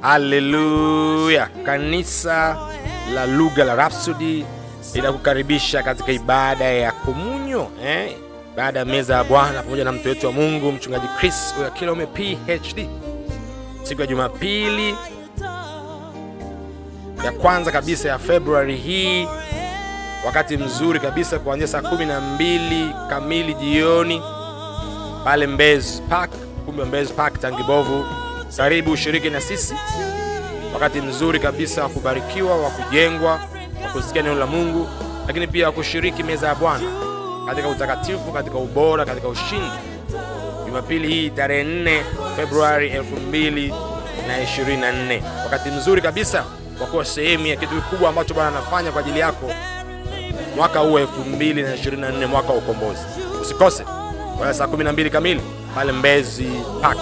Haleluya! Kanisa la lugha la Rhapsody linakukaribisha katika ibada ya komunyo eh? Baada ya meza ya Bwana pamoja na mtu wetu wa Mungu mchungaji Chris Oyakilome PhD, siku ya Jumapili ya kwanza kabisa ya Februari hii, wakati mzuri kabisa kuanzia saa kumi na mbili kamili jioni pale Mbezi Park, ukumbi Mbezi Park Tangibovu. Karibu ushiriki na sisi, wakati mzuri kabisa wa kubarikiwa, wa kujengwa, wa kusikia neno la Mungu, lakini pia wa kushiriki meza ya Bwana katika utakatifu, katika ubora, katika ushindi. Jumapili hii tarehe 4 Februari 2024, wakati mzuri kabisa wa kuwa sehemu ya kitu kikubwa ambacho Bwana anafanya kwa ajili yako mwaka huu 2024, mwaka wa ukombozi. Usikose kwa saa 12 kamili pale Mbezi Park.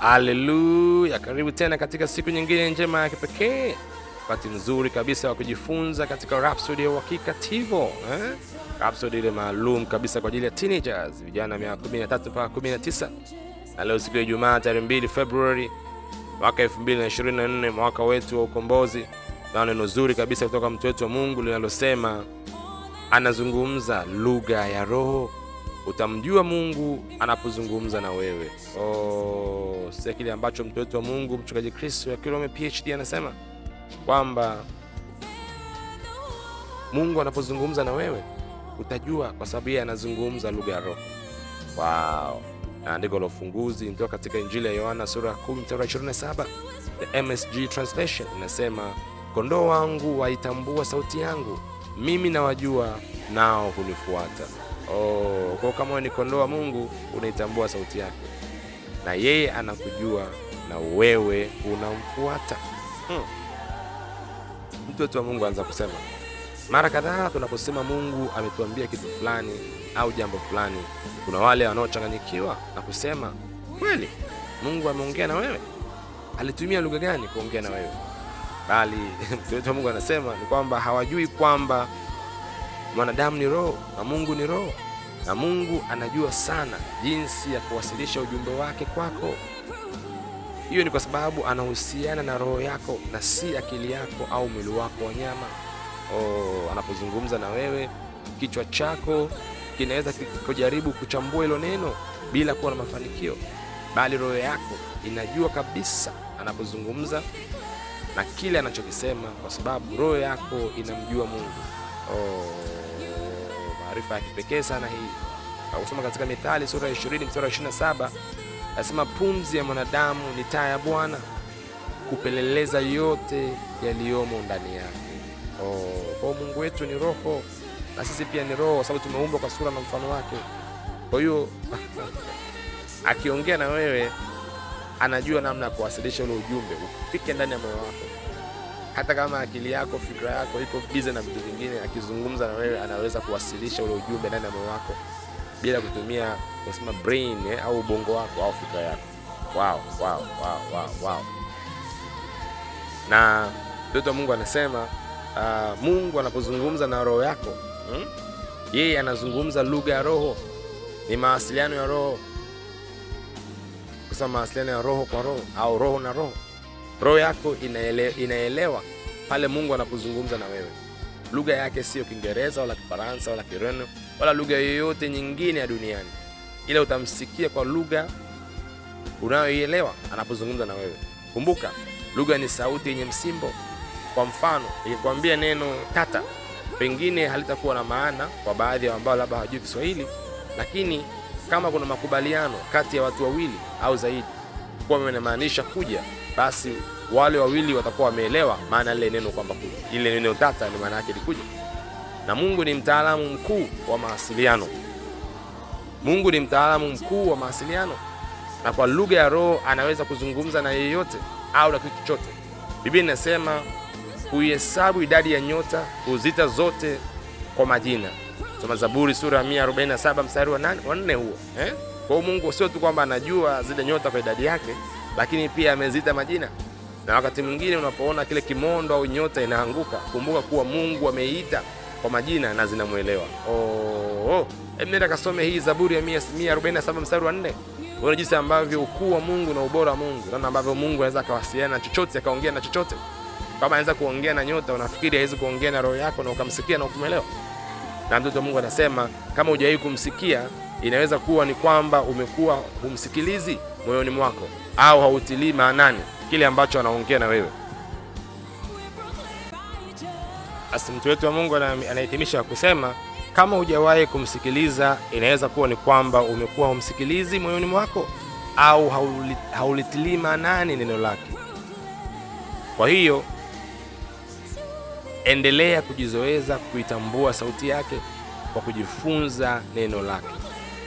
Haleluya! Karibu tena katika siku nyingine njema ya kipekee, wakati mzuri kabisa wa kujifunza katika Rhapsody ya uhakika TiVo eh? Rhapsody ile maalum kabisa kwa ajili ya teenagers, vijana miaka 13 mpaka 19, na leo siku ya Ijumaa tarehe 2 Februari mwaka 2024, mwaka wetu wa ukombozi, na neno zuri kabisa kutoka mtu wetu wa Mungu linalosema anazungumza lugha ya Roho. Utamjua Mungu anapozungumza na wewe. Oh, sia kile ambacho mtu wetu wa Mungu mchungaji Chris Oyakilome PhD anasema kwamba Mungu anapozungumza na wewe utajua, kwa sababu yeye anazungumza lugha ya Roho. Wow. Na andiko la ufunguzi ndio katika Injili ya Yohana sura ya 10 mstari 27, the MSG translation inasema, kondoo wangu waitambua sauti yangu, mimi nawajua, nao hunifuata. Oh, kwa kama ni kondoo wa Mungu unaitambua sauti yake, na yeye anakujua na wewe unamfuata. Hmm. Mtu wetu wa Mungu anza kusema mara kadhaa tunaposema Mungu ametuambia kitu fulani au jambo fulani, kuna wale wanaochanganyikiwa na kusema kweli, Mungu ameongea na wewe? Alitumia lugha gani kuongea na wewe? Bali mtu wetu wa Mungu anasema ni kwamba hawajui kwamba mwanadamu ni roho na Mungu ni roho, na Mungu anajua sana jinsi ya kuwasilisha ujumbe wake kwako. Hiyo ni kwa sababu anahusiana na roho yako na si akili yako au mwili wako wa nyama. Oh, anapozungumza na wewe, kichwa chako kinaweza kujaribu kuchambua hilo neno bila kuwa na mafanikio, bali roho yako inajua kabisa anapozungumza na kile anachokisema, kwa sababu roho yako inamjua Mungu. Oh, maarifa ya kipekee sana hii. Kusoma katika Mithali sura ya 20 mstari wa 27, nasema pumzi ya mwanadamu ni taa ya Bwana, kupeleleza yote yaliyomo ndani yake. Oh, kwa Mungu wetu ni roho na sisi pia ni roho, sababu tumeumbwa kwa sura na mfano wake. Kwa hiyo akiongea na wewe anajua namna ya kuwasilisha ule ujumbe ufike ndani ya moyo wako, hata kama akili yako, fikra yako iko bize na vitu vingine. Akizungumza na wewe anaweza kuwasilisha ule ujumbe ndani ya moyo wako bila kutumia kusema brain eh, au ubongo wako au fikra yako. Wow, wow, wow, wow, wow. Na mtoto wa Mungu anasema Uh, Mungu anapozungumza na roho yako hmm? Yeye anazungumza lugha ya roho, ni mawasiliano ya roho, kusema mawasiliano ya roho kwa roho au roho na roho. Roho yako inaele, inaelewa pale Mungu anapozungumza na wewe. Lugha yake sio Kiingereza wala Kifaransa wala Kireno wala lugha yoyote nyingine ya duniani, ila utamsikia kwa lugha unayoielewa anapozungumza na wewe. Kumbuka, lugha ni sauti yenye msimbo kwa mfano ikikwambia neno tata, pengine halitakuwa na maana kwa baadhi ya ambao labda hawajui Kiswahili, lakini kama kuna makubaliano kati ya watu wawili au zaidi kuwa inamaanisha kuja, basi wale wawili watakuwa wameelewa maana ile neno kwamba kuja, ile neno tata ni maana yake likuja. Na Mungu ni mtaalamu mkuu wa mawasiliano. Mungu ni mtaalamu mkuu wa mawasiliano, na kwa lugha ya Roho anaweza kuzungumza na yeyote au na kitu chochote. Biblia inasema kuihesabu idadi ya nyota, huzita zote kwa majina. Soma Zaburi sura ya 147 mstari wa 4 huo eh? Kwa hiyo Mungu sio tu kwamba anajua zile nyota kwa idadi yake, lakini pia amezita majina. na wakati mwingine unapoona kile kimondo au nyota inaanguka, kumbuka kuwa Mungu ameiita kwa majina na zinamwelewa. Oh, kasome hii Zaburi ya 147 mstari wa 4. Uone jinsi ambavyo ukuu wa Mungu na ubora wa Mungu, namna ambavyo Mungu anaweza akawasiliana na chochote, akaongea na chochote. Kama anaweza kuongea na nyota, unafikiri hawezi kuongea na roho yako na ukamsikia na ukumelewa? Na mtoto Mungu anasema kama hujawahi kumsikia, inaweza kuwa ni kwamba umekuwa humsikilizi moyoni mwako au hautilii maanani kile ambacho anaongea na wewe. Basi mtu wetu wa Mungu anahitimisha kusema kama hujawahi kumsikiliza, inaweza kuwa ni kwamba umekuwa humsikilizi moyoni mwako au haulitilii maanani neno lake. Kwa hiyo endelea kujizoeza kuitambua sauti yake kwa kujifunza neno lake.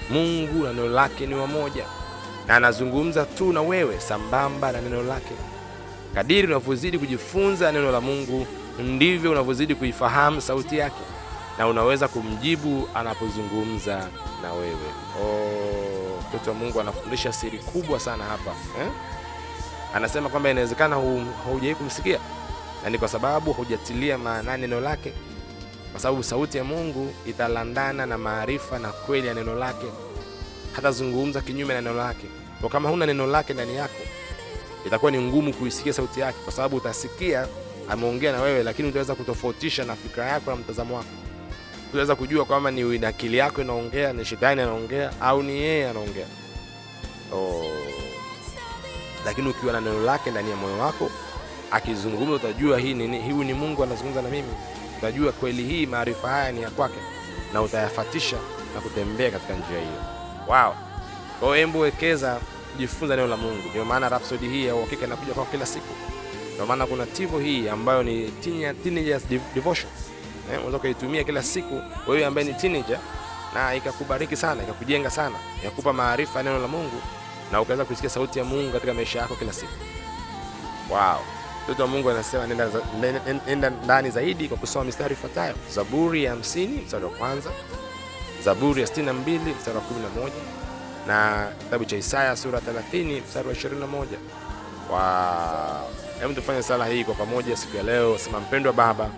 Mungu na neno lake ni wamoja, na anazungumza tu na wewe sambamba na neno lake. Kadiri unavyozidi kujifunza neno la Mungu, ndivyo unavyozidi kuifahamu sauti yake na unaweza kumjibu anapozungumza na wewe. Oh, mtoto wa Mungu anafundisha siri kubwa sana hapa eh? Anasema kwamba inawezekana haujawahi kumsikia na ni kwa sababu hujatilia maanani neno lake, kwa sababu sauti ya Mungu italandana na maarifa na kweli ya neno lake. Hatazungumza kinyume na neno lake. Kwa kama huna neno lake ndani yako, itakuwa ni ngumu kuisikia sauti yake, kwa sababu utasikia ameongea na wewe, lakini utaweza kutofautisha na fikra yako na mtazamo wako. Utaweza kujua kwamba ni akili yako inaongea, ni shetani anaongea, au ni yeye anaongea. Oh. Lakini ukiwa na neno lake ndani ya moyo wako akizungumza, utajua hii nini, huyu ni Mungu anazungumza na mimi. Utajua kweli hii maarifa haya ni ya kwake, na utayafatisha na kutembea katika njia hiyo. Wow. Kwa hiyo wekeza jifunza neno la Mungu. Ndio maana Rhapsody hii ya uhakika inakuja kwa kila siku. Ndio maana kuna tivo hii ambayo ni teenagers devotion. Eh, unaweza ukaitumia kila siku wewe ambaye ni teenager na ikakubariki sana, ikakujenga sana, ikakupa maarifa ya neno la Mungu na ukaweza kusikia sauti ya Mungu katika maisha yako kila siku. Wow. Mtoto wa Mungu anasema nenda, nenda- ndani zaidi kwa kusoma mistari ifuatayo: Zaburi ya 50 mstari wa kwanza, Zaburi ya 62 mstari wa 11 na kitabu cha Isaya sura 30 mstari wa 21. Wow. Hebu tufanye sala hii kwa pamoja siku ya leo. Sema, mpendwa Baba,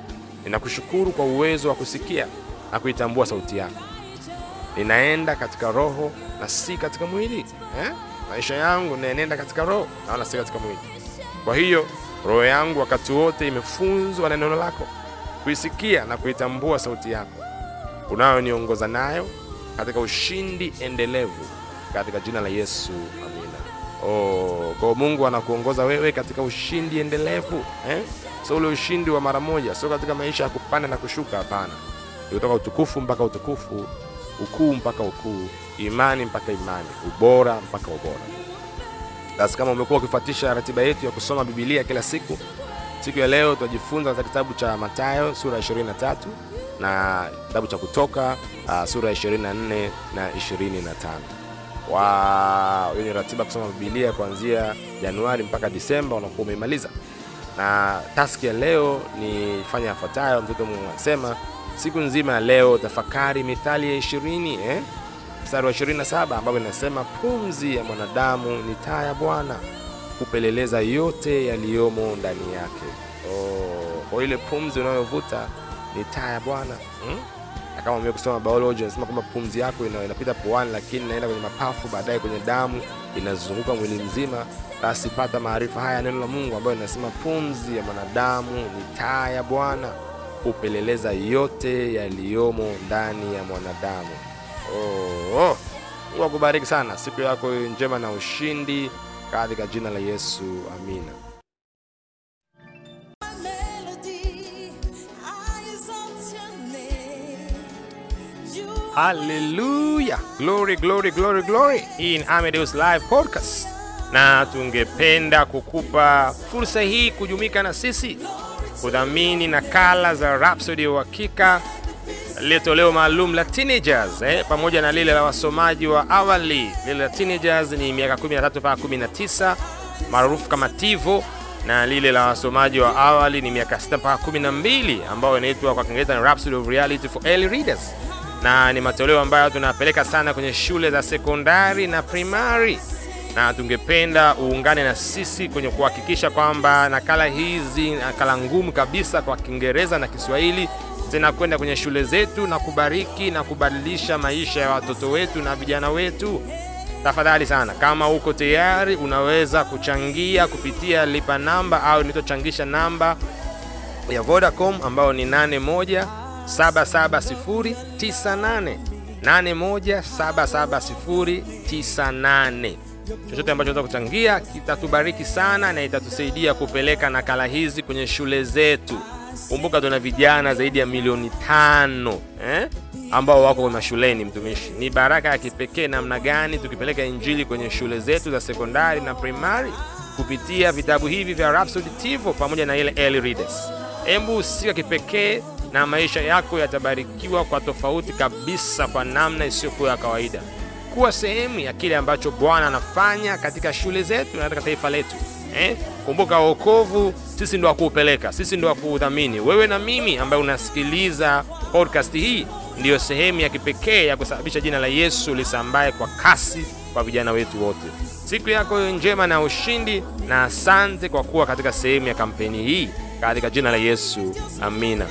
ninakushukuru kwa uwezo wa kusikia na kuitambua sauti yako. Ninaenda katika roho na si katika mwili eh? Maisha yangu naenenda katika roho na wala si katika mwili. Kwa hiyo roho yangu wakati wote imefunzwa na neno lako, kuisikia na kuitambua sauti yako unayoniongoza nayo katika ushindi endelevu, katika jina la Yesu, amina. Oh, kwa Mungu anakuongoza wewe katika ushindi endelevu eh? Sio ule ushindi wa mara moja, sio katika maisha ya kupanda na kushuka. Hapana, ni kutoka utukufu mpaka utukufu, ukuu mpaka ukuu, imani mpaka imani, ubora mpaka ubora. Basi kama umekuwa ukifuatisha ratiba yetu ya kusoma Biblia kila siku, siku ya leo tutajifunza katika kitabu cha Mathayo sura ya 23 na kitabu cha Kutoka uh, sura ya 24 na 25. Wow, hiyo ni ratiba kusoma Biblia kuanzia Januari mpaka Disemba, unakuwa umeimaliza. Na taski ya leo ni fanya yafuatayo. Mtoto Mungu anasema siku nzima ya leo tafakari Mithali ya 20 eh? Mstari wa 27 ambapo inasema pumzi ya mwanadamu ni taa ya Bwana kupeleleza yote yaliyomo ndani yake. Oh, ile pumzi unayovuta ni taa ya Bwana hmm? Kama umewahi kusoma biology inasema kwamba pumzi yako inapita puani, lakini inaenda kwenye mapafu, baadaye kwenye damu, inazunguka mwili mzima. Basi pata maarifa haya neno la Mungu ambayo inasema pumzi ya mwanadamu ni taa ya Bwana hupeleleza yote yaliyomo ndani ya mwanadamu. Oh, oh. Mungu akubariki sana, siku yako njema na ushindi katika jina la Yesu, amina. Haleluya, glory glory glory glory. Hii ni Amadeus Live Podcast, na tungependa kukupa fursa hii kujumika na sisi kudhamini nakala za Rhapsody ya uhakika lile toleo maalum la teenagers eh, pamoja na lile la wasomaji wa awali. Lile la teenagers ni miaka 13 mpaka 19 maarufu kama TIVO, na lile la wasomaji wa awali ni miaka 6 mpaka 12 ambayo inaitwa kwa Kiingereza ni Rhapsody of Reality for Early Readers, na ni matoleo ambayo tunapeleka sana kwenye shule za sekondari na primary na tungependa uungane na sisi kwenye kuhakikisha kwamba nakala hizi, nakala ngumu kabisa kwa Kiingereza na Kiswahili zinakwenda kwenye shule zetu na kubariki na kubadilisha maisha ya watoto wetu na vijana wetu. Tafadhali sana, kama uko tayari, unaweza kuchangia kupitia lipa namba au nitochangisha namba ya Vodacom ambayo ni 81779098 81779098. Chochote ambacho unaweza kuchangia kitatubariki sana na itatusaidia kupeleka nakala hizi kwenye shule zetu. Kumbuka tuna vijana zaidi ya milioni tano eh, ambao wako mashuleni. Mtumishi, ni baraka ya kipekee namna gani tukipeleka injili kwenye shule zetu za sekondari na primari kupitia vitabu hivi vya Rhapsody Tivo pamoja na ile early readers. Hebu usika kipekee na maisha yako yatabarikiwa kwa tofauti kabisa, kwa namna isiyokuwa ya kawaida. Kuwa sehemu ya kile ambacho Bwana anafanya katika shule zetu na katika taifa letu. Eh, kumbuka wokovu sisi ndo wakuupeleka, sisi ndo wakuudhamini. Wewe na mimi ambaye unasikiliza podcast hii, ndiyo sehemu ya kipekee ya kusababisha jina la Yesu lisambae kwa kasi kwa vijana wetu wote. Siku yako njema na ushindi, na asante kwa kuwa katika sehemu ya kampeni hii, katika jina la Yesu, amina.